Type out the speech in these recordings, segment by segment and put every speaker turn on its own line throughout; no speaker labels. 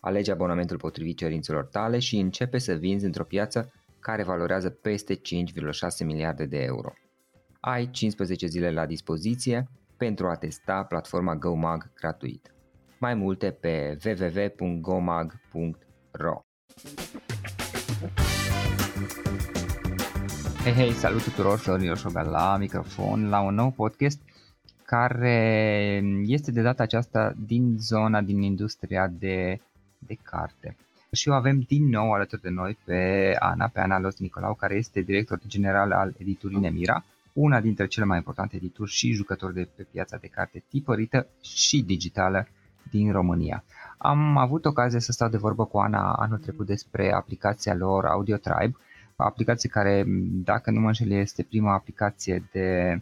Alege abonamentul potrivit cerințelor tale și începe să vinzi într-o piață care valorează peste 5,6 miliarde de euro. Ai 15 zile la dispoziție pentru a testa platforma GoMag gratuit. Mai multe pe www.gomag.ro Hei, hei, salut tuturor, Florin Roșoga la microfon, la un nou podcast care este de data aceasta din zona, din industria de de carte. Și o avem din nou alături de noi pe Ana, pe Ana Los Nicolau, care este director general al editurii Nemira, una dintre cele mai importante edituri și jucători de pe piața de carte tipărită și digitală din România. Am avut ocazia să stau de vorbă cu Ana anul trecut despre aplicația lor Audio Tribe, aplicație care, dacă nu mă înșel, este prima aplicație de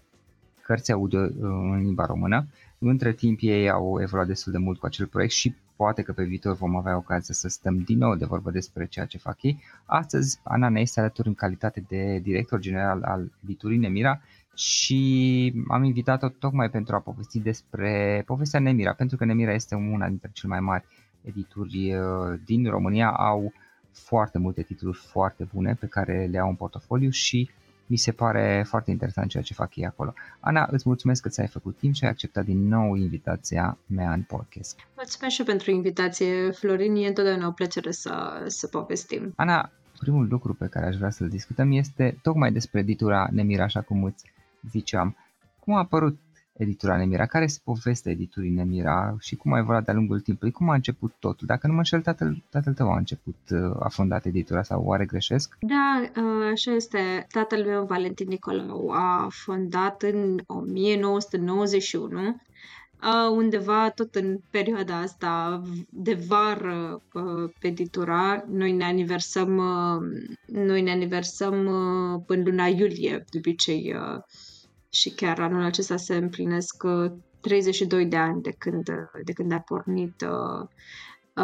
cărți audio uh, în limba română. Între timp ei au evoluat destul de mult cu acel proiect și poate că pe viitor vom avea ocazia să stăm din nou de vorbă despre ceea ce fac ei. Astăzi Ana ne este alături în calitate de director general al editurii Nemira și am invitat-o tocmai pentru a povesti despre povestea Nemira, pentru că Nemira este una dintre cele mai mari edituri uh, din România, au foarte multe titluri foarte bune pe care le au în portofoliu și mi se pare foarte interesant ceea ce fac ei acolo. Ana, îți mulțumesc că ți-ai făcut timp și ai acceptat din nou invitația mea în podcast.
Mulțumesc și pentru invitație, Florin. E întotdeauna o plăcere să, să povestim.
Ana, primul lucru pe care aș vrea să-l discutăm este tocmai despre editura Nemira, așa cum îți ziceam. Cum a apărut editura Nemira. Care este povestea editurii Nemira și cum a evoluat de-a lungul timpului? Cum a început totul? Dacă nu mă înșel, tatăl, tatăl tău a început, uh, a fondat editura sau oare greșesc?
Da, uh, așa este. Tatăl meu, Valentin Nicolau, a fondat în 1991 Uh, undeva tot în perioada asta de vară uh, pe editura, noi ne aniversăm, uh, noi ne aniversăm uh, în luna iulie, de obicei uh, și chiar anul acesta se împlinesc 32 uh, de ani de când, uh, de când a pornit uh,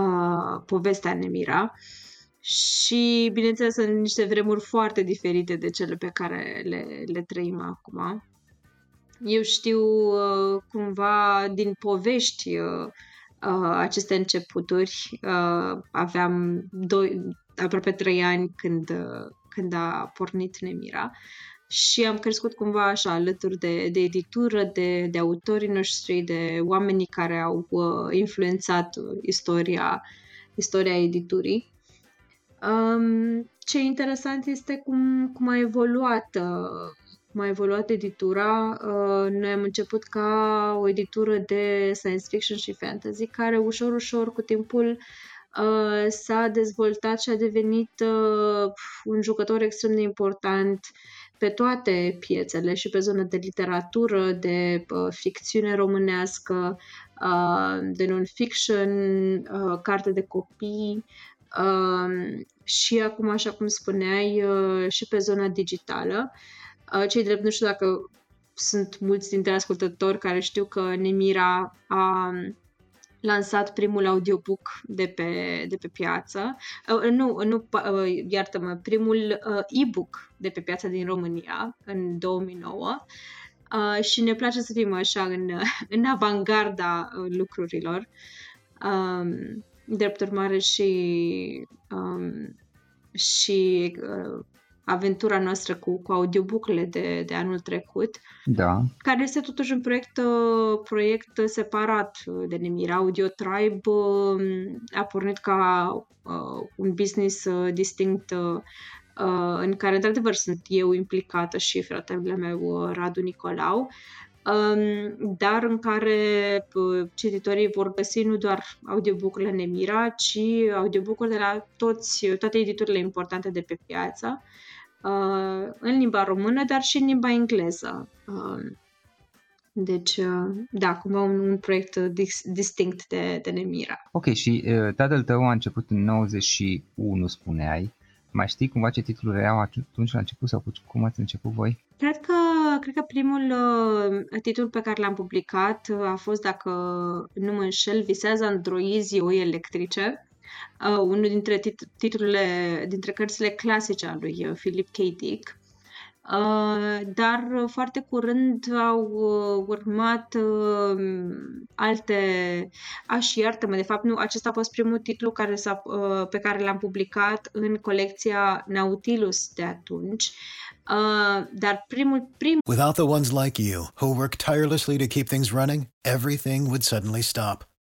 uh, povestea Nemira. Și, bineînțeles, sunt niște vremuri foarte diferite de cele pe care le, le trăim acum. Eu știu uh, cumva din povești uh, uh, aceste începuturi. Uh, aveam doi, aproape trei ani când, uh, când a pornit Nemira și am crescut cumva așa alături de, de editură, de, de autorii noștri, de oamenii care au uh, influențat istoria, istoria editurii. Um, ce interesant este cum, cum a evoluat uh, cum a evoluat editura. Uh, noi am început ca o editură de science fiction și fantasy, care ușor, ușor, cu timpul, uh, s-a dezvoltat și a devenit uh, un jucător extrem de important pe toate piețele și pe zona de literatură, de uh, ficțiune românească, uh, de non-fiction, uh, carte de copii uh, și acum, așa cum spuneai, uh, și pe zona digitală. Uh, cei drept, nu știu dacă sunt mulți dintre ascultători care știu că Nemira a lansat primul audiobook de pe, de pe piață. Uh, nu, nu uh, iartă-mă, primul uh, e-book de pe piața din România în 2009. Uh, și ne place să fim așa în, în avangarda uh, lucrurilor. Um, drept urmare și, um, și uh, aventura noastră cu, cu audiobook-urile de, de anul trecut,
da.
care este totuși un proiect, uh, proiect separat de Nemir. Audio Tribe um, a pornit ca uh, un business uh, distinct uh, în care, într-adevăr, sunt eu implicată și fratele meu, uh, Radu Nicolau, um, dar în care uh, cititorii vor găsi nu doar audiobook-urile Nemira, ci audiobook-uri de la toți, toate editurile importante de pe piață uh, în limba română, dar și în limba engleză. Uh, Deci, uh, da, cumva un, un proiect dis, distinct de, de Nemira.
Ok, și uh, tatăl tău a început în 91, spuneai. Mai știi cumva ce titluri erau atunci la început sau cum ați început voi?
Cred că, cred că primul uh, titlu pe care l-am publicat uh, a fost, dacă nu mă înșel, Visează androizii oi electrice. Uh, unul dintre tit- titlurile, dintre cărțile clasice a lui uh, Philip K. Dick. Uh, dar foarte curând au uh, urmat uh, alte... Aș, și iartă-mă, de fapt, nu, acesta a fost primul titlu care s-a, pe care l-am publicat în colecția Nautilus de atunci. Uh, dar primul, primul...
Without the ones like you, who work tirelessly to keep things running, everything would suddenly stop.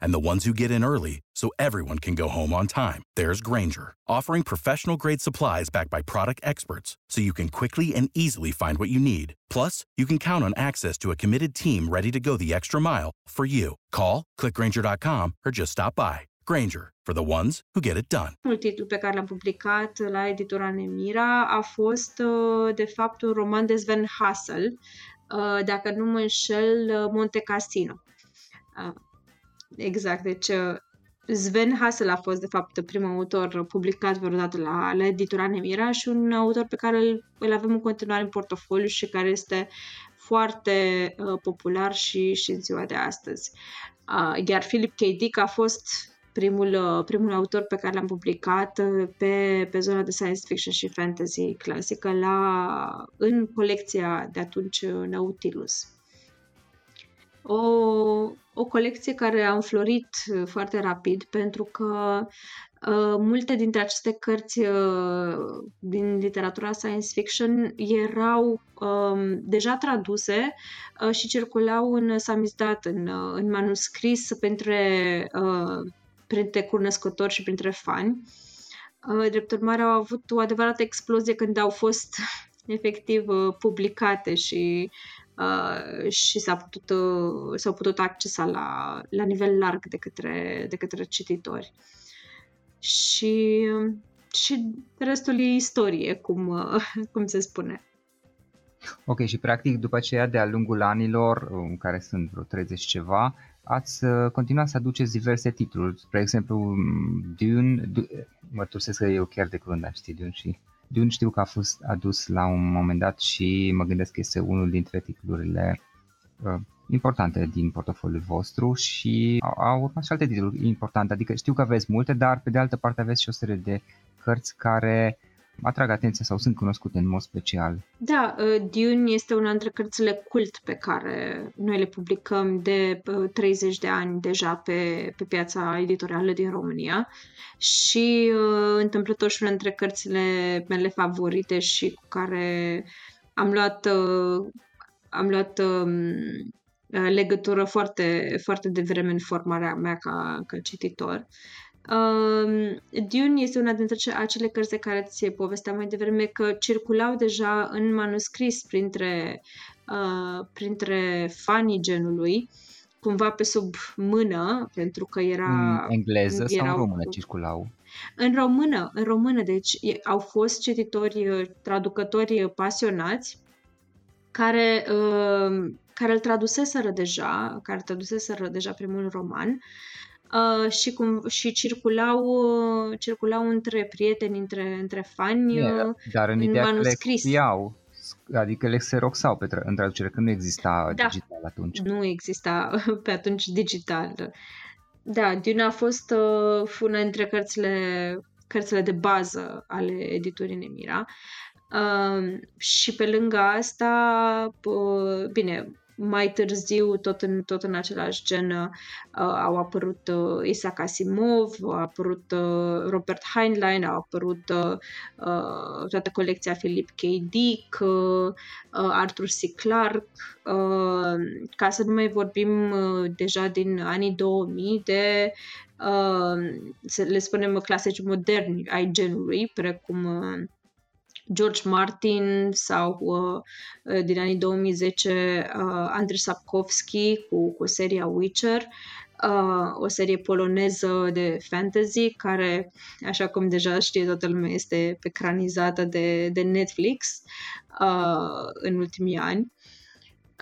and the ones who get in early so everyone can go home on time, there's Granger, offering professional grade supplies backed by product experts so you can quickly and easily find what you need. Plus, you can count on access to a committed team ready to go the extra mile for you. Call, clickgranger.com, or just stop by. Granger, for the ones who get it done.
Titlul pe care l-am publicat la editura Nemira a fost, uh, de fapt, un roman de Sven Hassel, uh, dacă nu mă înșel, uh, Monte Cassino. Exact, deci Sven Hassel a fost, de fapt, primul autor publicat vreodată la, la editura Nemira și un autor pe care îl, îl avem în continuare în portofoliu și care este foarte uh, popular și, și în ziua de astăzi. Uh, iar Philip K. Dick a fost primul, uh, primul autor pe care l-am publicat uh, pe, pe zona de science fiction și fantasy clasică la, în colecția de atunci uh, Nautilus. O, o colecție care a înflorit foarte rapid pentru că uh, multe dintre aceste cărți uh, din literatura science fiction erau uh, deja traduse uh, și circulau în samizdat, în, uh, în manuscris printre uh, printre cunoscători și printre fani. Uh, drept urmare, au avut o adevărată explozie când au fost efectiv uh, publicate și, uh, și s-a putut, s-au putut accesa la, la nivel larg de către, de către cititori. Și, și restul e istorie, cum, cum se spune.
Ok, și practic după aceea, de-a lungul anilor, în care sunt vreo 30 ceva, ați uh, continuat să aduceți diverse titluri. Spre exemplu, mm, Dune, Dune mă tusesc că eu chiar de curând am citit Dune și Dune știu că a fost adus la un moment dat și mă gândesc că este unul dintre titlurile uh, importante din portofoliul vostru și au, au urmat și alte titluri importante, adică știu că aveți multe, dar pe de altă parte aveți și o serie de cărți care atrag atenția sau sunt cunoscute în mod special.
Da, uh, Dune este una dintre cărțile cult pe care noi le publicăm de 30 uh, de ani deja pe, pe piața editorială din România și uh, întâmplător și una dintre cărțile mele favorite și cu care am luat, uh, am luat uh, legătură foarte, foarte devreme în formarea mea ca, ca cititor. Uh, Dune este una dintre acele cărți de care ți povesteam mai devreme că circulau deja în manuscris printre, uh, printre fanii genului, cumva pe sub mână, pentru că era...
În engleză erau, sau în română circulau?
În română, în română, deci au fost cititori, traducători pasionați care, uh, care îl traduseseră deja, care traduseseră deja primul roman uh, și, cum, și circulau, uh, circulau între prieteni, între, între fani, yeah, uh,
dar în, în manuscris. Le adică le xeroxau pe tra- în traducere, când nu exista da, digital atunci.
Nu exista pe atunci digital. Da, Dune a fost uh, una dintre cărțile, cărțile de bază ale editurii Nemira. Uh, și pe lângă asta, uh, bine, mai târziu, tot în, tot în același gen, uh, au apărut uh, Isaac Asimov, a apărut uh, Robert Heinlein, a apărut uh, uh, toată colecția Philip K. Dick, uh, uh, Arthur C. Clarke, uh, ca să nu mai vorbim uh, deja din anii 2000 de să le spunem clasici moderni ai genului, precum George Martin sau uh, din anii 2010 uh, Andrei Sapkowski cu, cu seria Witcher, uh, o serie poloneză de fantasy care, așa cum deja știe toată lumea, este ecranizată de, de Netflix uh, în ultimii ani.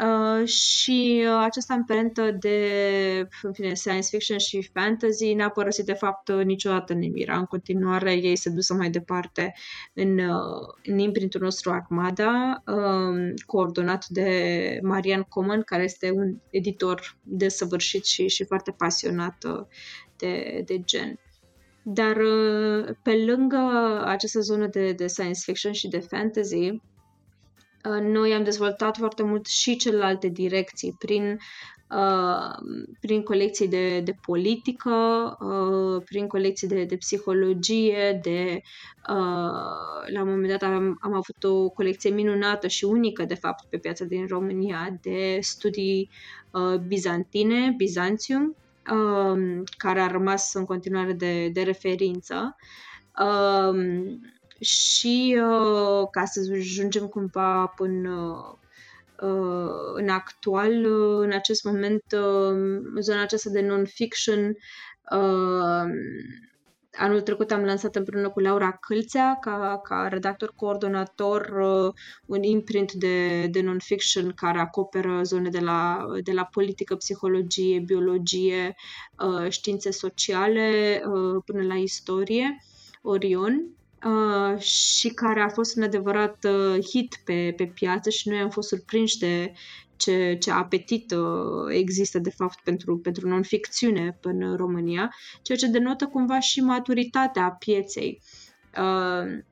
Uh, și uh, această amprentă de în fine, science fiction și fantasy n-a părăsit de fapt niciodată Nemira. În continuare ei se dusă mai departe în, uh, în imprintul nostru Armada, uh, coordonat de Marian Coman, care este un editor desăvârșit și, și foarte pasionat uh, de, de gen. Dar uh, pe lângă această zonă de, de science fiction și de fantasy, Uh, noi am dezvoltat foarte mult și celelalte direcții prin, uh, prin colecții de, de politică, uh, prin colecții de, de psihologie, de, uh, la un moment dat am, am avut o colecție minunată și unică, de fapt, pe piața din România de studii uh, bizantine, Bizantium, uh, care a rămas în continuare de, de referință. Uh, și uh, ca să ajungem cumva până uh, în actual, uh, în acest moment, uh, zona aceasta de non-fiction uh, Anul trecut am lansat împreună cu Laura Câlțea ca, ca redactor coordonator uh, un imprint de, de non-fiction care acoperă zone de la, de la politică, psihologie, biologie, uh, științe sociale uh, până la istorie, Orion uh, și care a fost un adevărat uh, hit pe, pe piață și noi am fost surprinși de ce, ce apetit uh, există de fapt pentru, pentru non-ficțiune în România, ceea ce denotă cumva și maturitatea pieței. Uh,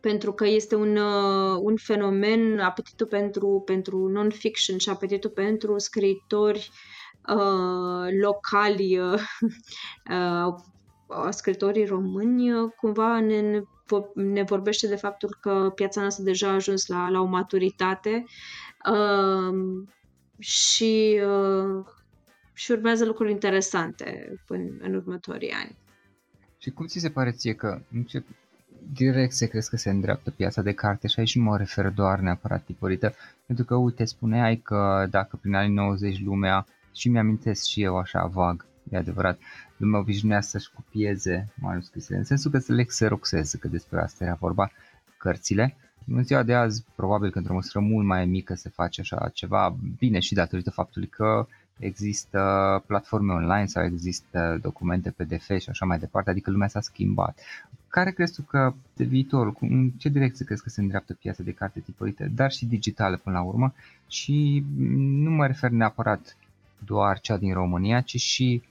pentru că este un, uh, un fenomen, apetitul pentru, pentru non-fiction și apetitul pentru scriitori uh, locali, uh, uh, scritorii români, uh, cumva ne, ne vorbește de faptul că piața noastră deja a ajuns la, la o maturitate uh, și, uh, și urmează lucruri interesante în, în următorii ani.
Și cum ți se pare ție că în ce direcție crezi că se îndreaptă piața de carte și aici nu mă refer doar neapărat tipărită, pentru că uite spuneai că dacă prin anii 90 lumea și mi-amintesc și eu așa vag, e adevărat, lumea obișnuia să-și copieze manuscrisele, în sensul că să le xeroxeze, că despre asta era vorba, cărțile. În ziua de azi, probabil că într-o măsură mult mai mică se face așa ceva, bine și datorită faptului că există platforme online sau există documente PDF și așa mai departe, adică lumea s-a schimbat. Care crezi tu că de viitor, în ce direcție crezi că se îndreaptă piața de carte tipărite, dar și digitale până la urmă? Și nu mă refer neapărat doar cea din România, ci și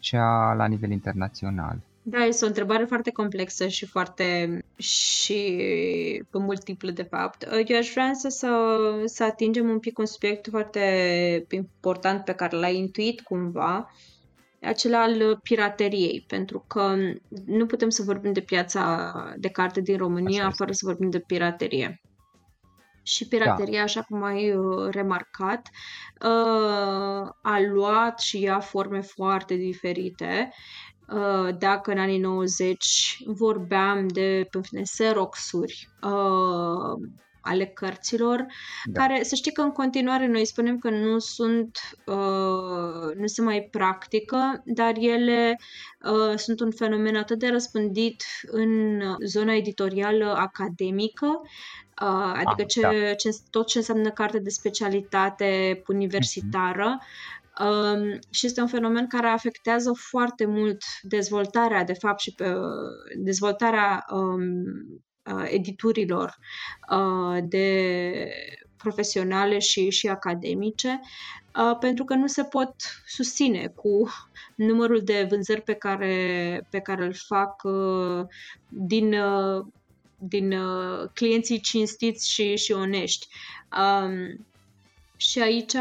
cea la nivel internațional?
Da, este o întrebare foarte complexă și foarte și pe multiple de fapt. Eu aș vrea să, să, să atingem un pic un subiect foarte important pe care l-ai intuit cumva, acela al pirateriei, pentru că nu putem să vorbim de piața de carte din România fără să vorbim de piraterie și pirateria, da. așa cum ai uh, remarcat, uh, a luat și ea forme foarte diferite. Uh, dacă în anii 90 vorbeam de, pe fine, Xerox-uri, uh, ale cărților, da. care să știi că în continuare noi spunem că nu sunt, uh, nu se mai practică, dar ele uh, sunt un fenomen atât de răspândit în zona editorială academică, uh, adică ah, ce, da. ce, tot ce înseamnă carte de specialitate universitară, Um, și este un fenomen care afectează foarte mult dezvoltarea, de fapt, și pe, dezvoltarea um, uh, editurilor uh, de profesionale și, și academice, uh, pentru că nu se pot susține cu numărul de vânzări pe care, pe care îl fac uh, din, uh, din uh, clienții cinstiți și, și onești. Um, Și aici,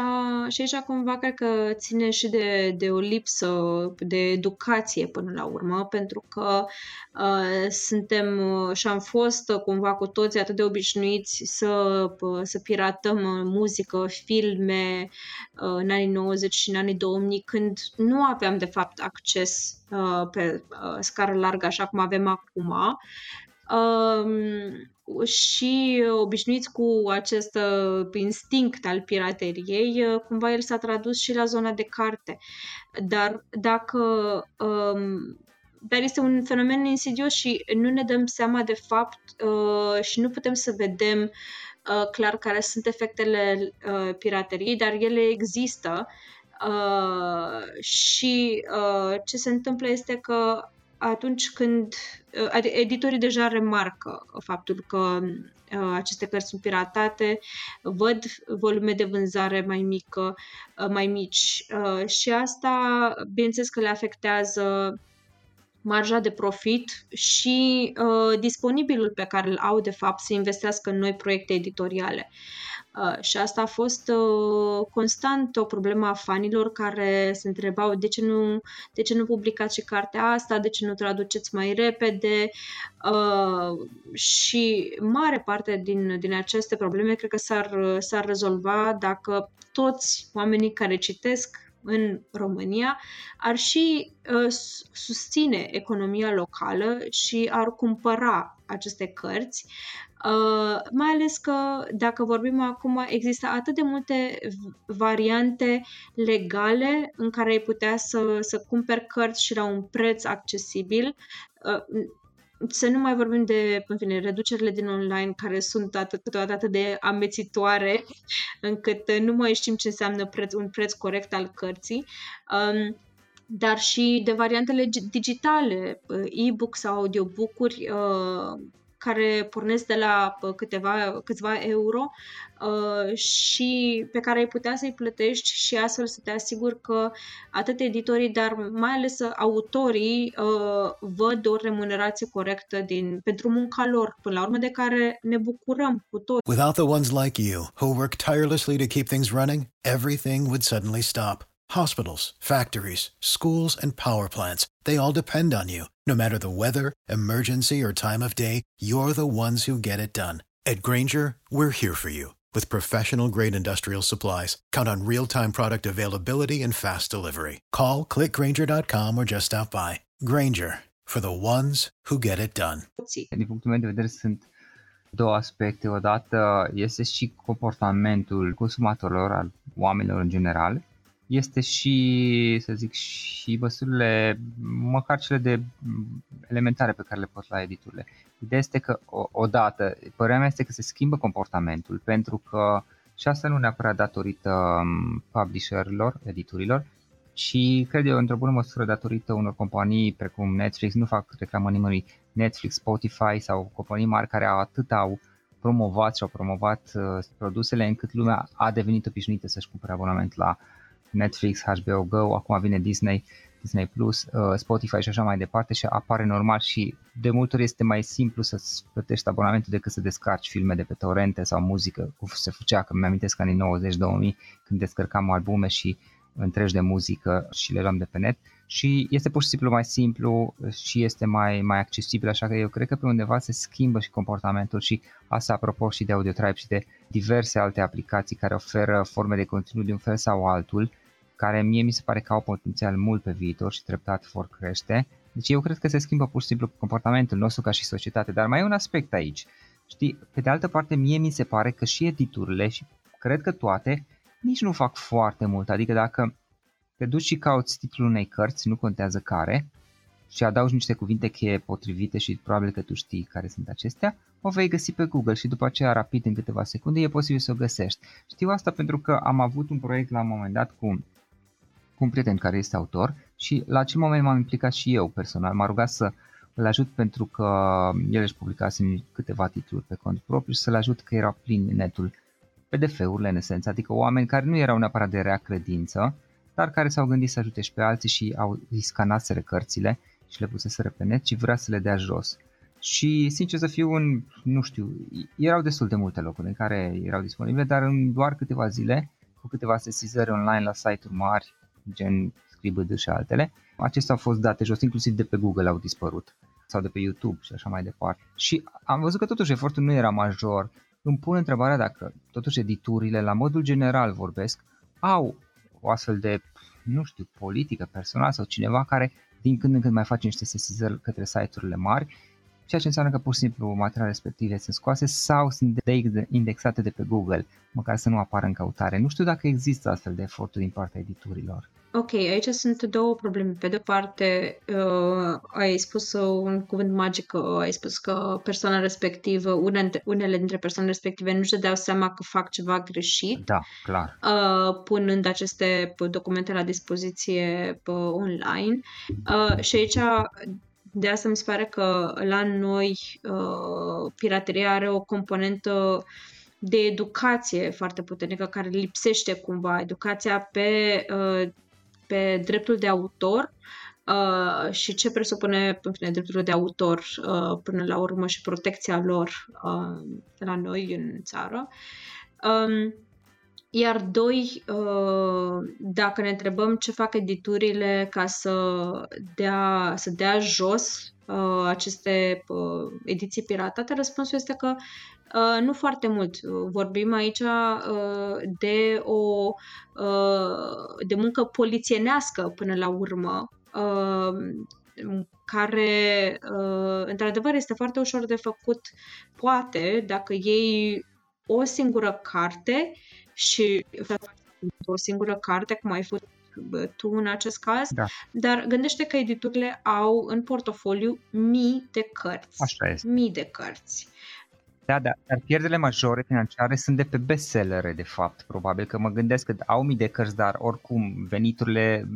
și aici cumva cred că ține și de, de o lipsă de educație până la urmă, pentru că uh, suntem uh, și am fost uh, cumva cu toții atât de obișnuiți să, uh, să piratăm muzică, filme uh, în anii 90 și în anii 2000, când nu aveam de fapt acces uh, pe uh, scară largă așa cum avem acum. Um, și obișnuiți cu acest uh, instinct al pirateriei, uh, cumva el s-a tradus și la zona de carte. Dar dacă um, dar este un fenomen insidios și nu ne dăm seama de fapt uh, și nu putem să vedem uh, clar care sunt efectele uh, pirateriei, dar ele există uh, și uh, ce se întâmplă este că atunci când uh, editorii deja remarcă faptul că uh, aceste cărți sunt piratate, văd volume de vânzare mai mică, uh, mai mici și asta, bineînțeles că le afectează marja de profit și uh, disponibilul pe care îl au de fapt să investească în noi proiecte editoriale. Uh, și asta a fost uh, constant o problemă a fanilor care se întrebau de ce nu, de ce nu publicați și cartea asta, de ce nu traduceți mai repede? Uh, și mare parte din, din aceste probleme cred că s-ar, s-ar rezolva dacă toți oamenii care citesc în România ar și uh, susține economia locală și ar cumpăra aceste cărți, uh, mai ales că dacă vorbim acum, există atât de multe variante legale în care ai putea să, să cumperi cărți și la un preț accesibil. Uh, să nu mai vorbim de, în fine, reducerile din online care sunt atât, câteodată atât de amețitoare încât nu mai știm ce înseamnă preț, un preț corect al cărții. Um, dar și de variantele digitale, uh, e-book sau audiobook-uri uh, care pornesc de la uh, câteva, câțiva euro uh, și pe care ai putea să-i plătești și astfel să te asiguri că atât editorii, dar mai ales autorii uh, văd o remunerație corectă din, pentru munca lor, până la urmă de care ne bucurăm cu toți.
Without the ones like you, who work tirelessly to keep things running, everything would suddenly stop. Hospitals, factories, schools, and power plants, they all depend on you. No matter the weather, emergency, or time of day, you're the ones who get it done. At Granger, we're here for you with professional grade industrial supplies. Count on real time product availability and fast delivery. Call clickgranger.com or just stop by. Granger for the ones who get it done.
Din punctul meu de vedere sunt două aspecte. Odată este și comportamentul consumatorilor, al oamenilor în general, este și, să zic, și măsurile, măcar cele de elementare pe care le pot la editurile. Ideea este că, odată, părerea mea este că se schimbă comportamentul, pentru că și asta nu neapărat datorită um, publisherilor, editurilor, ci cred eu într-o bună măsură datorită unor companii precum Netflix, nu fac reclamă nimănui, Netflix, Spotify sau companii mari care au atât au promovat și au promovat uh, produsele încât lumea a devenit obișnuită să-și cumpere abonament la Netflix, HBO Go, acum vine Disney, Disney Plus, uh, Spotify și așa mai departe și apare normal și de multe ori este mai simplu să-ți plătești abonamentul decât să descarci filme de pe torrente sau muzică, cum se făcea, că mi-amintesc că în 90-2000 când descărcam albume și întregi de muzică și le luam de pe net și este pur și simplu mai simplu și este mai, mai accesibil, așa că eu cred că pe undeva se schimbă și comportamentul și asta apropo și de AudioTribe și de diverse alte aplicații care oferă forme de conținut de un fel sau altul, care mie mi se pare că au potențial mult pe viitor și treptat vor crește. Deci eu cred că se schimbă pur și simplu comportamentul nostru ca și societate, dar mai e un aspect aici. Știi, pe de altă parte mie mi se pare că și editurile și cred că toate nici nu fac foarte mult, adică dacă te duci și cauți titlul unei cărți, nu contează care, și adaugi niște cuvinte cheie potrivite și probabil că tu știi care sunt acestea, o vei găsi pe Google și după aceea rapid în câteva secunde e posibil să o găsești. Știu asta pentru că am avut un proiect la un moment dat cu, cu un prieten care este autor și la acel moment m-am implicat și eu personal. M-a rugat să îl ajut pentru că el își publicase câteva titluri pe cont propriu și să-l ajut că era plin netul PDF-urile în esență, adică oameni care nu erau neapărat de rea credință, dar care s-au gândit să ajute și pe alții și au scanaseră cărțile și le puseseră pe net și vrea să le dea jos. Și sincer să fiu în, nu știu, erau destul de multe locuri în care erau disponibile, dar în doar câteva zile făcut câteva sesizări online la site-uri mari, gen Scribd și altele. Acestea au fost date jos, inclusiv de pe Google au dispărut sau de pe YouTube și așa mai departe. Și am văzut că totuși efortul nu era major. Îmi pun întrebarea dacă totuși editurile, la modul general vorbesc, au o astfel de, nu știu, politică personală sau cineva care din când în când mai face niște sesizări către site-urile mari ceea ce înseamnă că pur și simplu materialele respective sunt scoase sau sunt indexate de pe Google, măcar să nu apară în căutare. Nu știu dacă există astfel de eforturi din partea editurilor.
Ok, aici sunt două probleme. Pe de-o parte, uh, ai spus un cuvânt magic, uh, ai spus că persoana respectivă, une, unele dintre persoanele respective nu-și dădeau seama că fac ceva greșit.
Da, clar.
Uh, punând aceste documente la dispoziție uh, online. Uh, și aici de asta mi se pare că la noi uh, pirateria are o componentă de educație foarte puternică care lipsește cumva. Educația pe, uh, pe dreptul de autor uh, și ce presupune în fine, dreptul de autor uh, până la urmă și protecția lor uh, la noi în țară. Um, iar doi, uh, dacă ne întrebăm ce fac editurile ca să dea, să dea jos uh, aceste uh, ediții piratate, răspunsul este că nu foarte mult. Vorbim aici de o de muncă polițienească până la urmă, care într-adevăr este foarte ușor de făcut, poate, dacă iei o singură carte și o singură carte, cum ai făcut tu în acest caz,
da.
dar gândește că editurile au în portofoliu mii de cărți.
Așa este.
Mii de cărți.
Da, da, dar pierderile majore financiare sunt de pe bestsellere, de fapt. Probabil că mă gândesc că au mii de cărți, dar oricum veniturile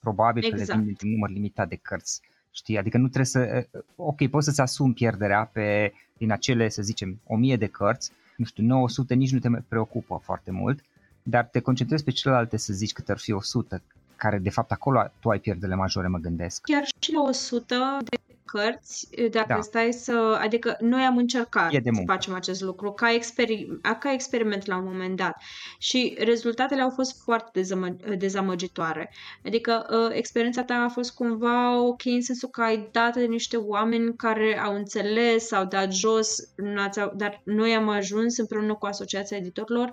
probabil exact. că le vin exact. din număr limitat de cărți. Știi? Adică nu trebuie să... Ok, poți să-ți asumi pierderea pe, din acele, să zicem, o mie de cărți, nu știu, 900 nici nu te preocupă foarte mult, dar te concentrezi pe celelalte să zici că ar fi 100, care de fapt acolo tu ai pierdele majore, mă gândesc.
Chiar și la 100 de cărți, dacă da. stai să... Adică noi am încercat să facem acest lucru ca, exper- ca experiment la un moment dat și rezultatele au fost foarte dezamă- dezamăgitoare. Adică uh, experiența ta a fost cumva ok în sensul că ai dat de niște oameni care au înțeles, au dat jos, dar noi am ajuns împreună cu Asociația Editorilor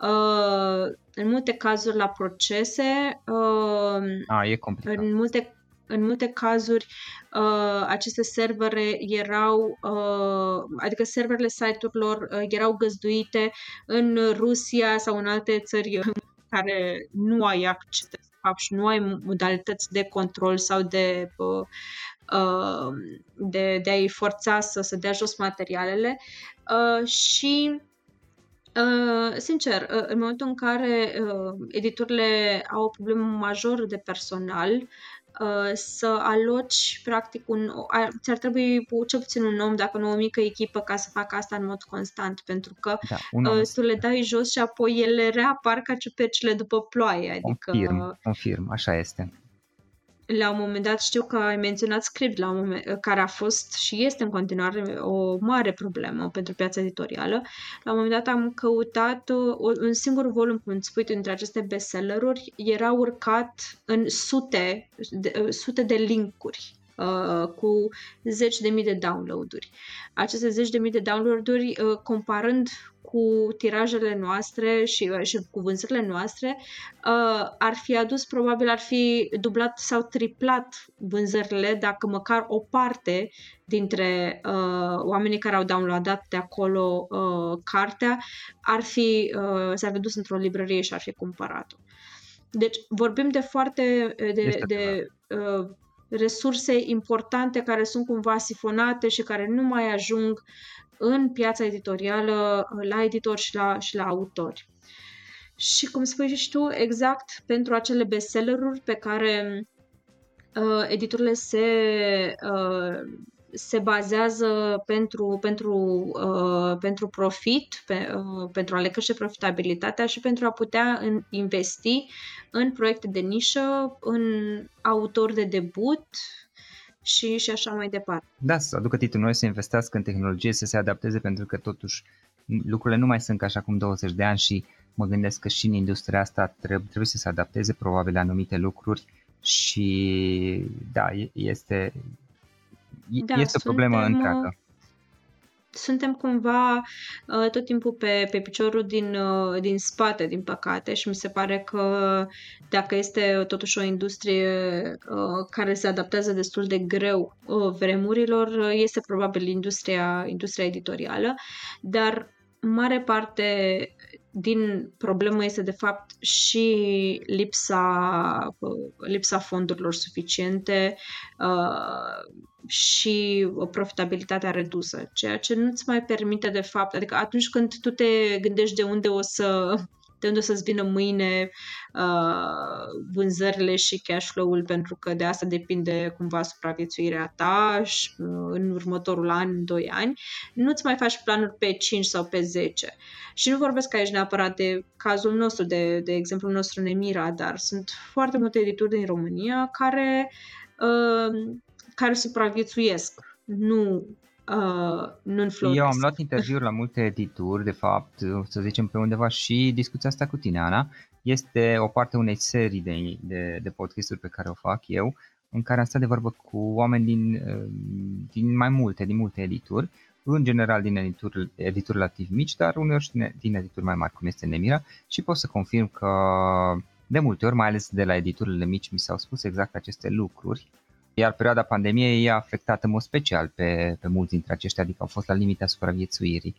uh, în multe cazuri la procese. Uh,
a, e complicat.
În multe în multe cazuri uh, aceste servere erau, uh, adică serverele site-urilor uh, erau găzduite în Rusia sau în alte țări în care nu ai acces fapt și nu ai modalități de control sau de, uh, uh, de, de a-i forța să, să dea jos materialele. Uh, și Uh, sincer, uh, în momentul în care uh, editurile au o problemă majoră de personal, Uh, să aloci practic un, ți-ar trebui cel puțin un om, dacă nu o mică echipă ca să facă asta în mod constant, pentru că da, uh, tu le dai jos și apoi ele reapar ca ciupercile după ploaie. Adică,
confirm, confirm, așa este
la un moment dat știu că ai menționat script la un moment, care a fost și este în continuare o mare problemă pentru piața editorială. La un moment dat am căutat uh, un singur volum, cum îți spui dintre aceste bestselleruri, era urcat în sute de, uh, sute de linkuri uh, cu zeci de mii de downloaduri. Aceste zeci de mii de downloaduri, uh, comparând cu tirajele noastre și, uh, și cu vânzările noastre, uh, ar fi adus, probabil ar fi dublat sau triplat vânzările dacă măcar o parte dintre uh, oamenii care au downloadat de acolo uh, cartea ar fi, uh, s-ar fi dus într-o librărie și ar fi cumpărat-o. Deci vorbim de foarte de, de uh, resurse importante care sunt cumva sifonate și care nu mai ajung în piața editorială, la editori și la, și la autori. Și cum spui și tu, exact pentru acele bestselleruri pe care uh, editurile se, uh, se bazează pentru, pentru, uh, pentru profit, pe, uh, pentru a le crește profitabilitatea și pentru a putea în, investi în proiecte de nișă, în autori de debut, și, și așa mai departe.
Da, să aducă titlul noi, să investească în tehnologie, să se adapteze, pentru că totuși lucrurile nu mai sunt ca așa cum 20 de ani și mă gândesc că și în industria asta trebuie, trebuie să se adapteze probabil anumite lucruri și da, este, da, este o problemă suntem, întreagă
suntem cumva uh, tot timpul pe, pe piciorul din, uh, din spate, din păcate, și mi se pare că dacă este totuși o industrie uh, care se adaptează destul de greu vremurilor, este probabil industria, industria editorială, dar mare parte din problemă este de fapt și lipsa, lipsa fondurilor suficiente uh, și o profitabilitatea redusă, ceea ce nu-ți mai permite de fapt, adică atunci când tu te gândești de unde o să de unde o să-ți vină mâine uh, vânzările și cash flow-ul, pentru că de asta depinde cumva supraviețuirea ta și, uh, în următorul an, 2 ani, nu-ți mai faci planuri pe 5 sau pe 10. Și nu vorbesc aici neapărat de cazul nostru, de, de exemplul nostru Nemira, dar sunt foarte multe edituri din România care, uh, care supraviețuiesc. Nu uh, nu
Eu am luat interviuri la multe edituri, de fapt, să zicem pe undeva și discuția asta cu tine, Ana, este o parte unei serii de, de, de podcasturi pe care o fac eu, în care am stat de vorbă cu oameni din, uh, din mai multe, din multe edituri, în general din edituri, edituri relativ mici, dar uneori și din edituri mai mari, cum este Nemira, și pot să confirm că de multe ori, mai ales de la editurile mici, mi s-au spus exact aceste lucruri iar perioada pandemiei i-a afectat în mod special pe, pe mulți dintre aceștia, adică au fost la limita supraviețuirii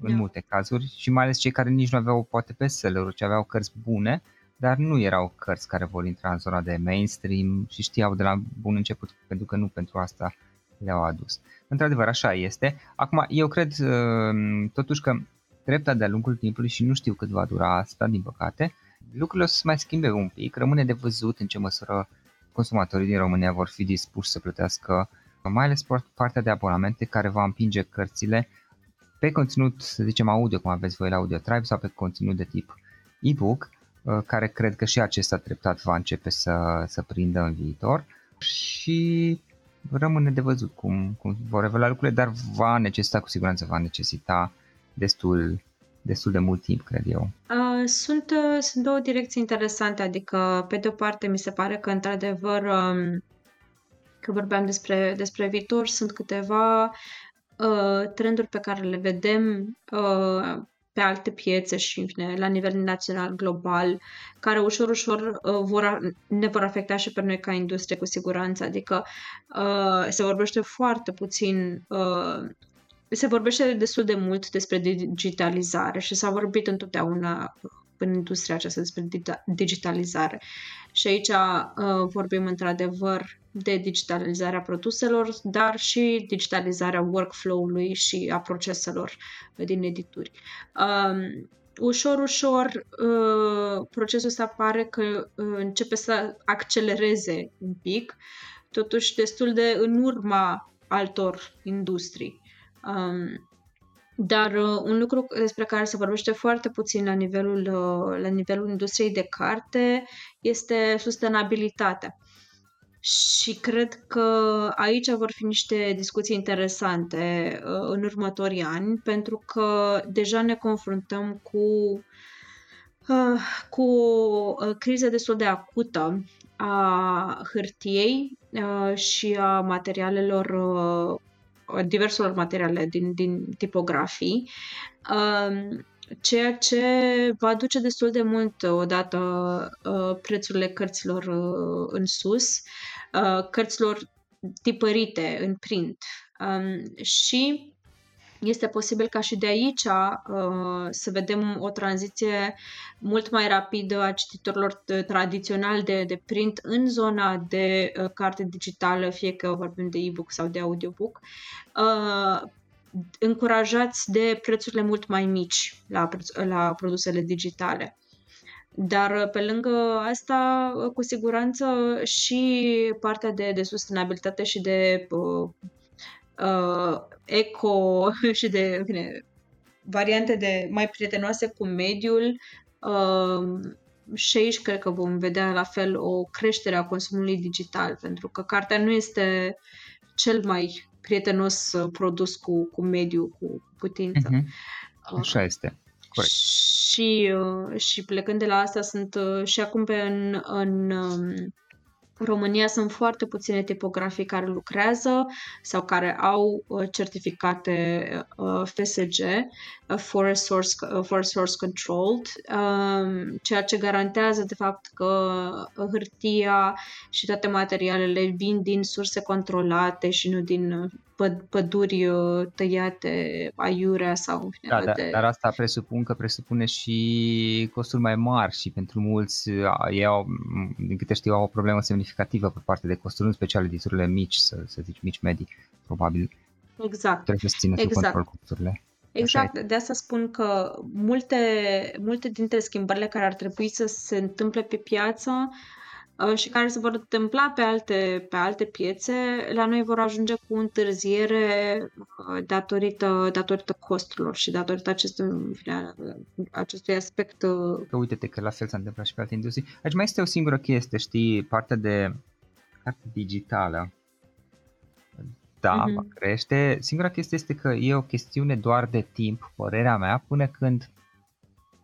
în da. multe cazuri și mai ales cei care nici nu aveau poate bestseller-uri, ci aveau cărți bune, dar nu erau cărți care vor intra în zona de mainstream și știau de la bun început pentru că nu pentru asta le-au adus. Într-adevăr, așa este. Acum, eu cred uh, totuși că treptat de-a lungul timpului și nu știu cât va dura asta, din păcate, lucrurile o să se mai schimbe un pic, rămâne de văzut în ce măsură consumatorii din România vor fi dispuși să plătească mai ales partea de abonamente care va împinge cărțile pe conținut, să zicem, audio, cum aveți voi la Audio Tribe, sau pe conținut de tip e-book, uh, care cred că și acesta treptat va începe să, să prindă în viitor și rămâne de văzut cum, cum vor revela lucrurile, dar va necesita, cu siguranță va necesita destul destul de mult timp, cred eu.
Uh, sunt, uh, sunt două direcții interesante, adică pe de o parte mi se pare că într-adevăr um, că vorbeam despre, despre viitor, sunt câteva uh, trenduri pe care le vedem uh, pe alte piețe și în fine, la nivel național, global, care ușor, ușor uh, vor, ne vor afecta și pe noi ca industrie cu siguranță. Adică uh, se vorbește foarte puțin uh, se vorbește destul de mult despre digitalizare și s-a vorbit întotdeauna în industria aceasta despre digitalizare. Și aici uh, vorbim într-adevăr de digitalizarea produselor, dar și digitalizarea workflow-ului și a proceselor din edituri. Um, ușor, ușor, uh, procesul ăsta pare că uh, începe să accelereze un pic, totuși destul de în urma altor industrii. Um, dar uh, un lucru despre care se vorbește foarte puțin la nivelul, uh, la nivelul industriei de carte este sustenabilitatea. Și cred că aici vor fi niște discuții interesante uh, în următorii ani, pentru că deja ne confruntăm cu, uh, cu o uh, criză destul de acută a hârtiei uh, și a materialelor uh, diverselor materiale din, din tipografii, um, ceea ce va duce destul de mult odată uh, prețurile cărților uh, în sus, uh, cărților tipărite în print. Um, și este posibil ca și de aici uh, să vedem o tranziție mult mai rapidă a cititorilor tradiționali de, de print în zona de uh, carte digitală, fie că vorbim de e-book sau de audiobook, uh, încurajați de prețurile mult mai mici la, la produsele digitale. Dar pe lângă asta, cu siguranță și partea de, de sustenabilitate și de uh, uh, eco și de bine, variante de mai prietenoase cu mediul. Uh, și aici cred că vom vedea la fel o creștere a consumului digital, pentru că cartea nu este cel mai prietenos uh, produs cu, cu mediul, cu putință.
Uh-huh. Așa este. Corect.
și, uh, și plecând de la asta sunt uh, și acum pe în, în um, România sunt foarte puține tipografii care lucrează sau care au uh, certificate uh, FSG, uh, Forest Source, Forest Source Controlled, um, ceea ce garantează de fapt că hârtia și toate materialele vin din surse controlate și nu din păduri tăiate aiurea sau...
Da, da, dar asta presupun că presupune și costuri mai mari și pentru mulți ei au, din câte știu, au o problemă semnificativă pe partea de costuri, în special editurile mici, să, să zici mici medii, probabil.
Exact.
Trebuie să țină exact. sub control costurile.
Exact, de asta spun că multe, multe dintre schimbările care ar trebui să se întâmple pe piață Uh, și care se vor întâmpla pe alte, pe alte piețe, la noi vor ajunge cu întârziere uh, datorită, datorită costurilor și datorită acestui, acestui aspect. Uh,
că uite-te că la fel s-a întâmplat și pe alte industrie. Aici mai este o singură chestie, știi, partea de carte digitală. Da, uh-huh. va crește. Singura chestie este că e o chestiune doar de timp, părerea mea, până când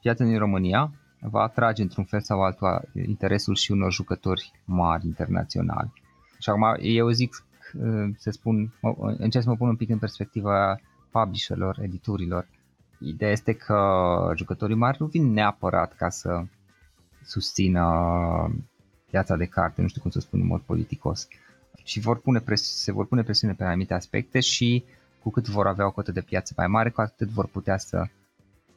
piața din România va atrage într-un fel sau altul interesul și unor jucători mari internaționali. Și acum eu zic, să spun, încerc să mă pun un pic în perspectiva publisherilor, editurilor. Ideea este că jucătorii mari nu vin neapărat ca să susțină piața de carte, nu știu cum să spun în mod politicos, și vor pune pres- se vor pune presiune pe anumite aspecte și cu cât vor avea o cotă de piață mai mare, cu atât vor putea să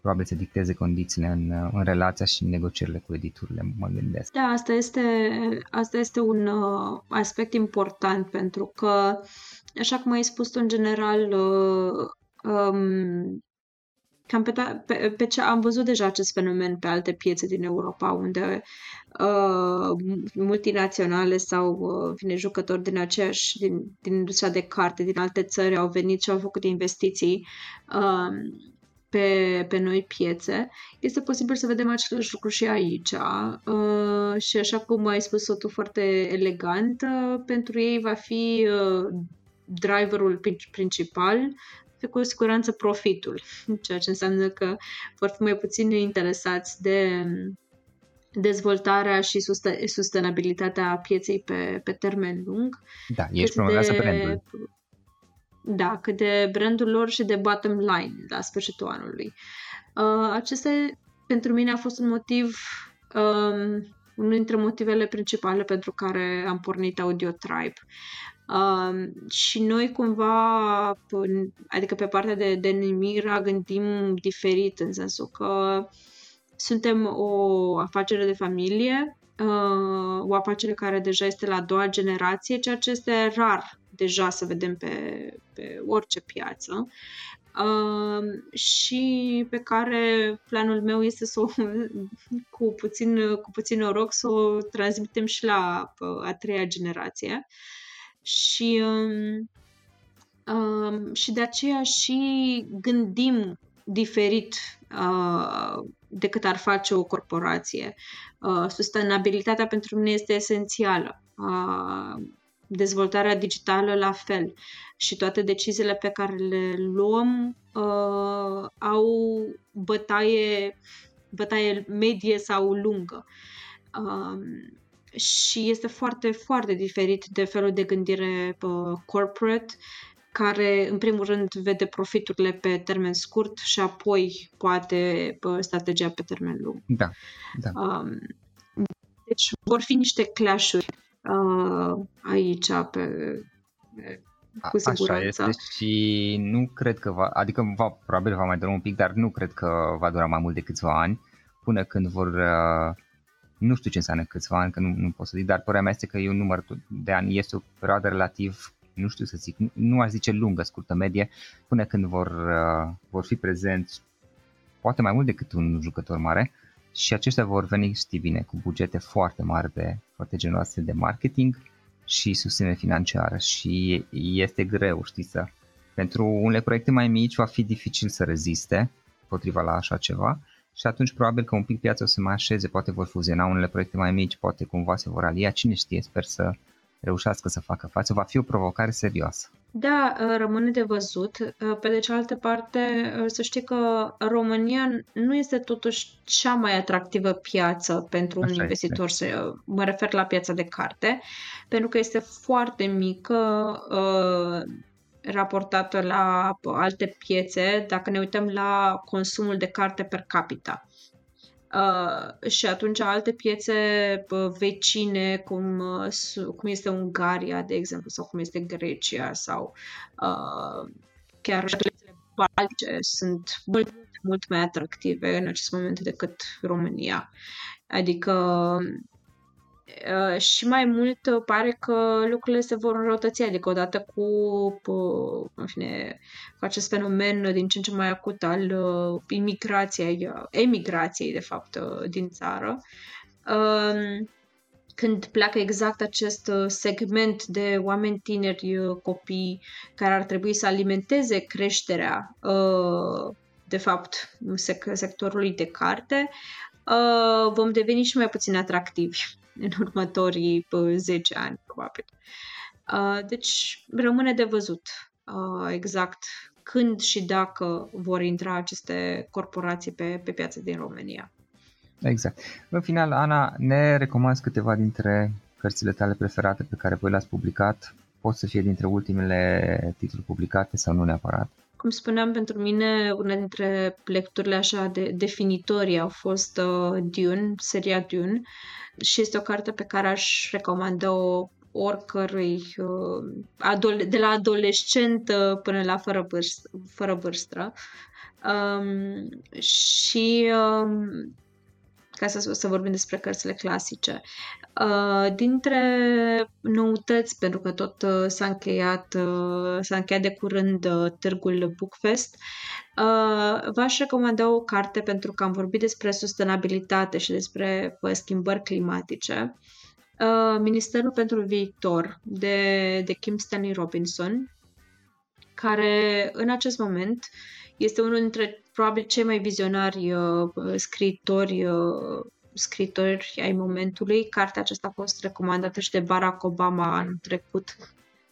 probabil să dicteze condițiile în, în relația și în negocierile cu editurile, mă gândesc.
Da, asta este, asta este un uh, aspect important pentru că, așa cum ai spus tu, în general, uh, um, cam pe, ta, pe, pe ce am văzut deja acest fenomen pe alte piețe din Europa, unde uh, multinaționale sau uh, vine jucători din aceeași, din, din industria de carte, din alte țări au venit și au făcut investiții uh, pe, pe noi piețe, este posibil să vedem același lucru și aici. Uh, și așa cum ai spus-o tu foarte elegant, uh, pentru ei va fi uh, driverul principal, cu siguranță profitul, ceea ce înseamnă că vor fi mai puțin interesați de dezvoltarea și sustenabilitatea pieței pe, pe termen lung.
Da, ești promovează de, brandul
da, cât de brandul lor și de bottom line la sfârșitul anului. Uh, acesta pentru mine a fost un motiv, um, unul dintre motivele principale pentru care am pornit Audio Tribe. Um, și noi cumva, adică pe partea de, de Nimira, gândim diferit în sensul că suntem o afacere de familie, uh, o afacere care deja este la a doua generație, ceea ce este rar deja să vedem pe, pe orice piață uh, și pe care planul meu este să o, cu puțin, cu puțin noroc, să o transmitem și la a treia generație. Și, um, um, și de aceea și gândim diferit uh, decât ar face o corporație. Uh, sustenabilitatea pentru mine este esențială. Uh, dezvoltarea digitală la fel și toate deciziile pe care le luăm uh, au bătaie, bătaie medie sau lungă. Uh, și este foarte, foarte diferit de felul de gândire uh, corporate care în primul rând vede profiturile pe termen scurt și apoi poate uh, strategia pe termen lung.
Da, da. Um,
deci vor fi niște clash-uri uh, aici pe, cu siguranță.
Așa este și nu cred că va, adică va, probabil va mai dura un pic, dar nu cred că va dura mai mult de câțiva ani până când vor, uh, nu știu ce înseamnă câțiva ani, că nu, nu pot să zic, dar părerea mea este că e un număr de ani, este o perioadă relativ, nu știu să zic, nu, nu aș zice lungă, scurtă, medie, până când vor, uh, vor fi prezenți poate mai mult decât un jucător mare și aceștia vor veni, știi bine, cu bugete foarte mari de, foarte generoase de marketing și susținere financiară și este greu, știi, să pentru unele proiecte mai mici va fi dificil să reziste potriva la așa ceva și atunci probabil că un pic piața o să mai așeze, poate vor fuziona unele proiecte mai mici, poate cumva se vor alia, cine știe, sper să reușească să facă față, va fi o provocare serioasă.
Da, ă, rămâne de văzut. Ă, pe de cealaltă parte, ă, să știi că România nu este totuși cea mai atractivă piață pentru un
Așa
investitor. Să, mă refer la piața de carte, pentru că este foarte mică raportată la alte piețe, dacă ne uităm la consumul de carte per capita. Uh, și atunci alte piețe uh, vecine, cum, uh, cum este Ungaria, de exemplu, sau cum este Grecia, sau uh, chiar piețele baltice sunt mult, mult mai atractive în acest moment decât România. Adică Uh, și mai mult uh, pare că lucrurile se vor înrăutăți, adică odată cu uh, în fine, cu acest fenomen din ce în ce mai acut al imigrației, emigrației, de fapt, din țară, um, când pleacă exact acest segment de oameni tineri, copii, care ar trebui să alimenteze creșterea, de fapt, sectorului de carte, vom deveni și mai puțin atractivi în următorii 10 ani, probabil. Deci rămâne de văzut exact când și dacă vor intra aceste corporații pe, pe piața din România.
Exact. În final, Ana, ne recomanzi câteva dintre cărțile tale preferate pe care voi le-ați publicat? Pot să fie dintre ultimele titluri publicate sau nu neapărat?
Cum spuneam, pentru mine una dintre lecturile așa de definitorii au fost uh, Dune, seria Dune și este o carte pe care aș recomanda-o oricărui, uh, de la adolescent până la fără, vârstă, fără vârstă. Um, și um, ca să, să vorbim despre cărțile clasice. Uh, dintre noutăți, pentru că tot uh, s-a încheiat, uh, s-a încheiat de curând uh, târgul Bookfest, uh, v-aș recomanda o carte pentru că am vorbit despre sustenabilitate și despre uh, schimbări climatice. Uh, Ministerul pentru Viitor de, de Kim Stanley Robinson, care în acest moment este unul dintre probabil cei mai vizionari uh, scriitori uh, scritori ai momentului. Cartea aceasta a fost recomandată și de Barack Obama anul trecut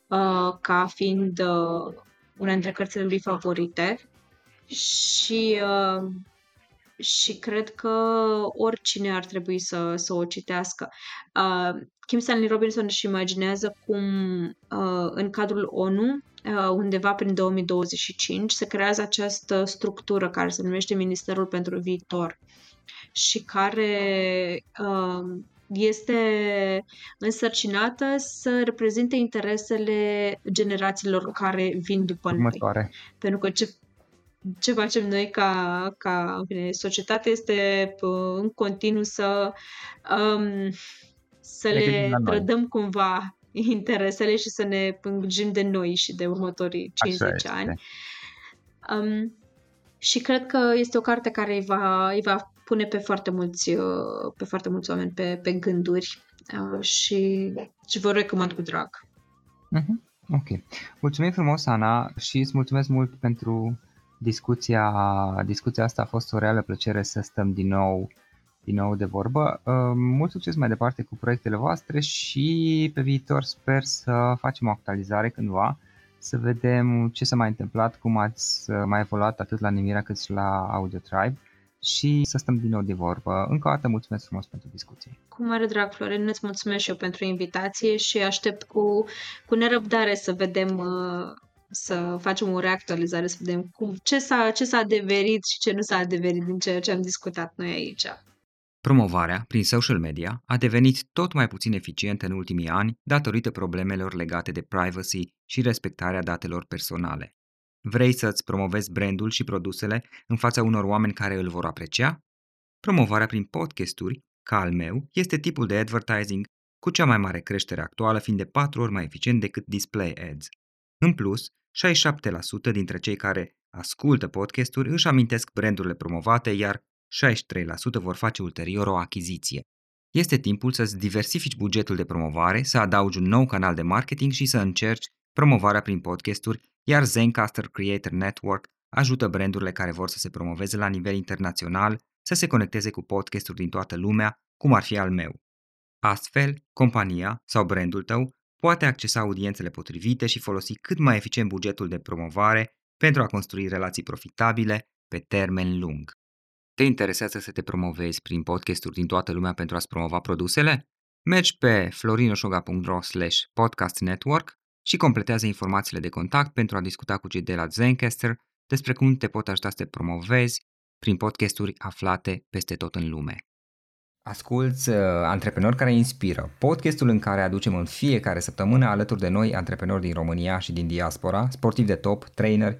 uh, ca fiind uh, una dintre cărțile lui favorite și uh, și cred că oricine ar trebui să, să o citească. Uh, Kim Stanley Robinson își imaginează cum uh, în cadrul ONU, uh, undeva prin 2025, se creează această structură care se numește Ministerul pentru Viitor și care uh, este însărcinată să reprezinte interesele generațiilor care vin după
Următoare.
noi. Pentru că ce, ce facem noi ca, ca bine, societate este uh, în continuu să, um, să le trădăm cumva interesele și să ne îngrijim de noi și de următorii 50 ani. Um, și cred că este o carte care îi va, îi va pune pe foarte mulți, uh, pe foarte mulți oameni pe, pe gânduri uh, și, și vă recomand cu drag.
Uh-huh. Ok. Mulțumim frumos, Ana, și îți mulțumesc mult pentru discuția. Discuția asta a fost o reală plăcere să stăm din nou din nou de vorbă. Uh, mult succes mai departe cu proiectele voastre și pe viitor sper să facem o actualizare cândva, să vedem ce s-a mai întâmplat, cum ați mai evoluat atât la Nemira cât și la Audio Tribe și să stăm din nou de vorbă. Încă o dată mulțumesc frumos pentru discuție.
Cu mare drag, Florin, îți mulțumesc și eu pentru invitație și aștept cu, cu nerăbdare să vedem uh, să facem o reactualizare, să vedem cum, ce, s-a, ce s-a adeverit și ce nu s-a adeverit din ceea ce am discutat noi aici.
Promovarea prin social media a devenit tot mai puțin eficientă în ultimii ani datorită problemelor legate de privacy și respectarea datelor personale. Vrei să-ți promovezi brandul și produsele în fața unor oameni care îl vor aprecia? Promovarea prin podcasturi, ca al meu, este tipul de advertising cu cea mai mare creștere actuală, fiind de 4 ori mai eficient decât display ads. În plus, 67% dintre cei care ascultă podcasturi își amintesc brandurile promovate, iar 63% vor face ulterior o achiziție. Este timpul să-ți diversifici bugetul de promovare, să adaugi un nou canal de marketing și să încerci promovarea prin podcasturi iar Zencaster Creator Network ajută brandurile care vor să se promoveze la nivel internațional să se conecteze cu podcasturi din toată lumea, cum ar fi al meu. Astfel, compania sau brandul tău
poate accesa audiențele potrivite și folosi cât mai eficient bugetul de promovare pentru a construi relații profitabile pe termen lung. Te interesează să te promovezi prin podcasturi din toată lumea pentru a-ți promova produsele? Mergi pe florinosoga.ro podcast network și completează informațiile de contact pentru a discuta cu cei de la Zencaster despre cum te pot ajuta să te promovezi prin podcasturi aflate peste tot în lume. Asculți uh, Antreprenori care inspiră, podcastul în care aducem în fiecare săptămână alături de noi antreprenori din România și din diaspora, sportivi de top, trainer,